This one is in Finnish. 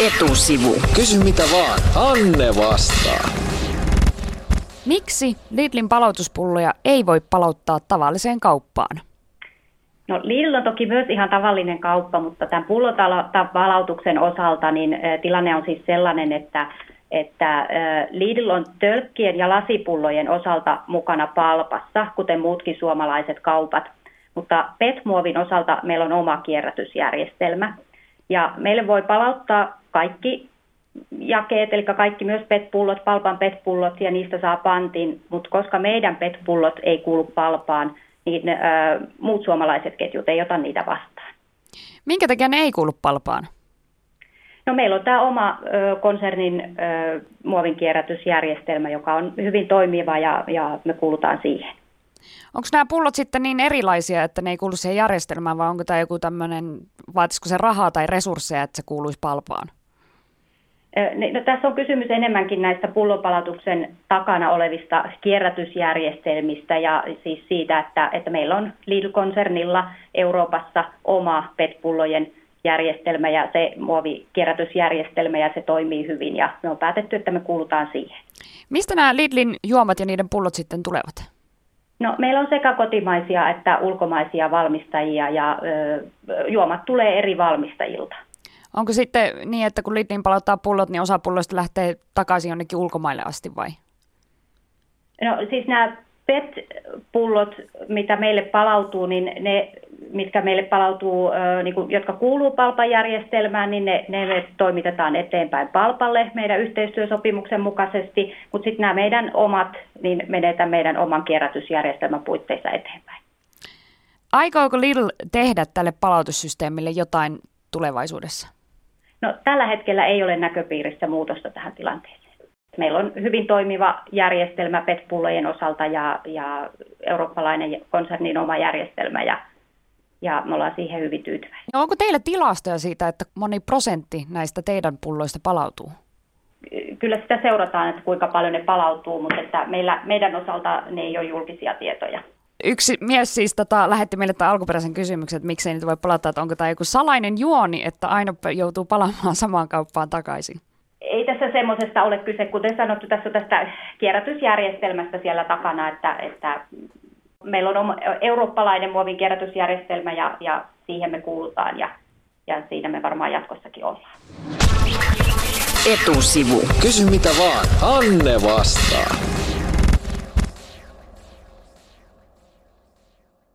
Etusivu. Kysy mitä vaan, Anne vastaa. Miksi Lidlin palautuspulloja ei voi palauttaa tavalliseen kauppaan? No Lidl on toki myös ihan tavallinen kauppa, mutta tämän pullopalautuksen osalta niin tilanne on siis sellainen, että, että Lidl on tölkkien ja lasipullojen osalta mukana palpassa, kuten muutkin suomalaiset kaupat. Mutta PET-muovin osalta meillä on oma kierrätysjärjestelmä. Ja meille voi palauttaa kaikki jakeet, eli kaikki myös PET-pullot, palpan PET-pullot ja niistä saa pantin, mutta koska meidän PET-pullot ei kuulu palpaan, niin ö, muut suomalaiset ketjut ei ota niitä vastaan. Minkä takia ne ei kuulu palpaan? No meillä on tämä oma ö, konsernin ö, muovinkierrätysjärjestelmä, joka on hyvin toimiva ja, ja me kuulutaan siihen. Onko nämä pullot sitten niin erilaisia, että ne ei kuulu siihen järjestelmään, vai onko tämä joku tämmöinen, vaatisiko se rahaa tai resursseja, että se kuuluisi palpaan? No, tässä on kysymys enemmänkin näistä pullonpalautuksen takana olevista kierrätysjärjestelmistä ja siis siitä, että, että meillä on Lidl-konsernilla Euroopassa oma PET-pullojen järjestelmä ja se muovikierrätysjärjestelmä ja se toimii hyvin ja me on päätetty, että me kuulutaan siihen. Mistä nämä Lidlin juomat ja niiden pullot sitten tulevat? No, meillä on sekä kotimaisia että ulkomaisia valmistajia ja ö, juomat tulee eri valmistajilta. Onko sitten niin, että kun Lidlin palauttaa pullot, niin osa pulloista lähtee takaisin jonnekin ulkomaille asti vai? No siis nämä PET-pullot, mitä meille palautuu, niin ne, mitkä meille palautuu, niin kuin, jotka kuuluu palpajärjestelmään, niin ne, ne me toimitetaan eteenpäin palpalle meidän yhteistyösopimuksen mukaisesti, mutta sitten nämä meidän omat, niin menetään meidän oman kierrätysjärjestelmän puitteissa eteenpäin. Aikooko Lidl tehdä tälle palautussysteemille jotain tulevaisuudessa? No, tällä hetkellä ei ole näköpiirissä muutosta tähän tilanteeseen. Meillä on hyvin toimiva järjestelmä PET-pullojen osalta ja, ja eurooppalainen konsernin oma järjestelmä ja, ja me ollaan siihen hyvin tyytyväisiä. No onko teillä tilastoja siitä, että moni prosentti näistä teidän pulloista palautuu? Kyllä sitä seurataan, että kuinka paljon ne palautuu, mutta että meillä, meidän osalta ne ei ole julkisia tietoja. Yksi mies siis tota, lähetti meille tämän alkuperäisen kysymyksen, että miksei niitä voi palata, että onko tämä joku salainen juoni, että aina joutuu palaamaan samaan kauppaan takaisin? Ei tässä semmoisesta ole kyse, kuten sanottu, tässä on tästä kierrätysjärjestelmästä siellä takana, että, että meillä on oma, eurooppalainen muovin kierrätysjärjestelmä ja, ja siihen me kuulutaan ja, ja siinä me varmaan jatkossakin ollaan. Etusivu. Kysy mitä vaan, Anne vastaa.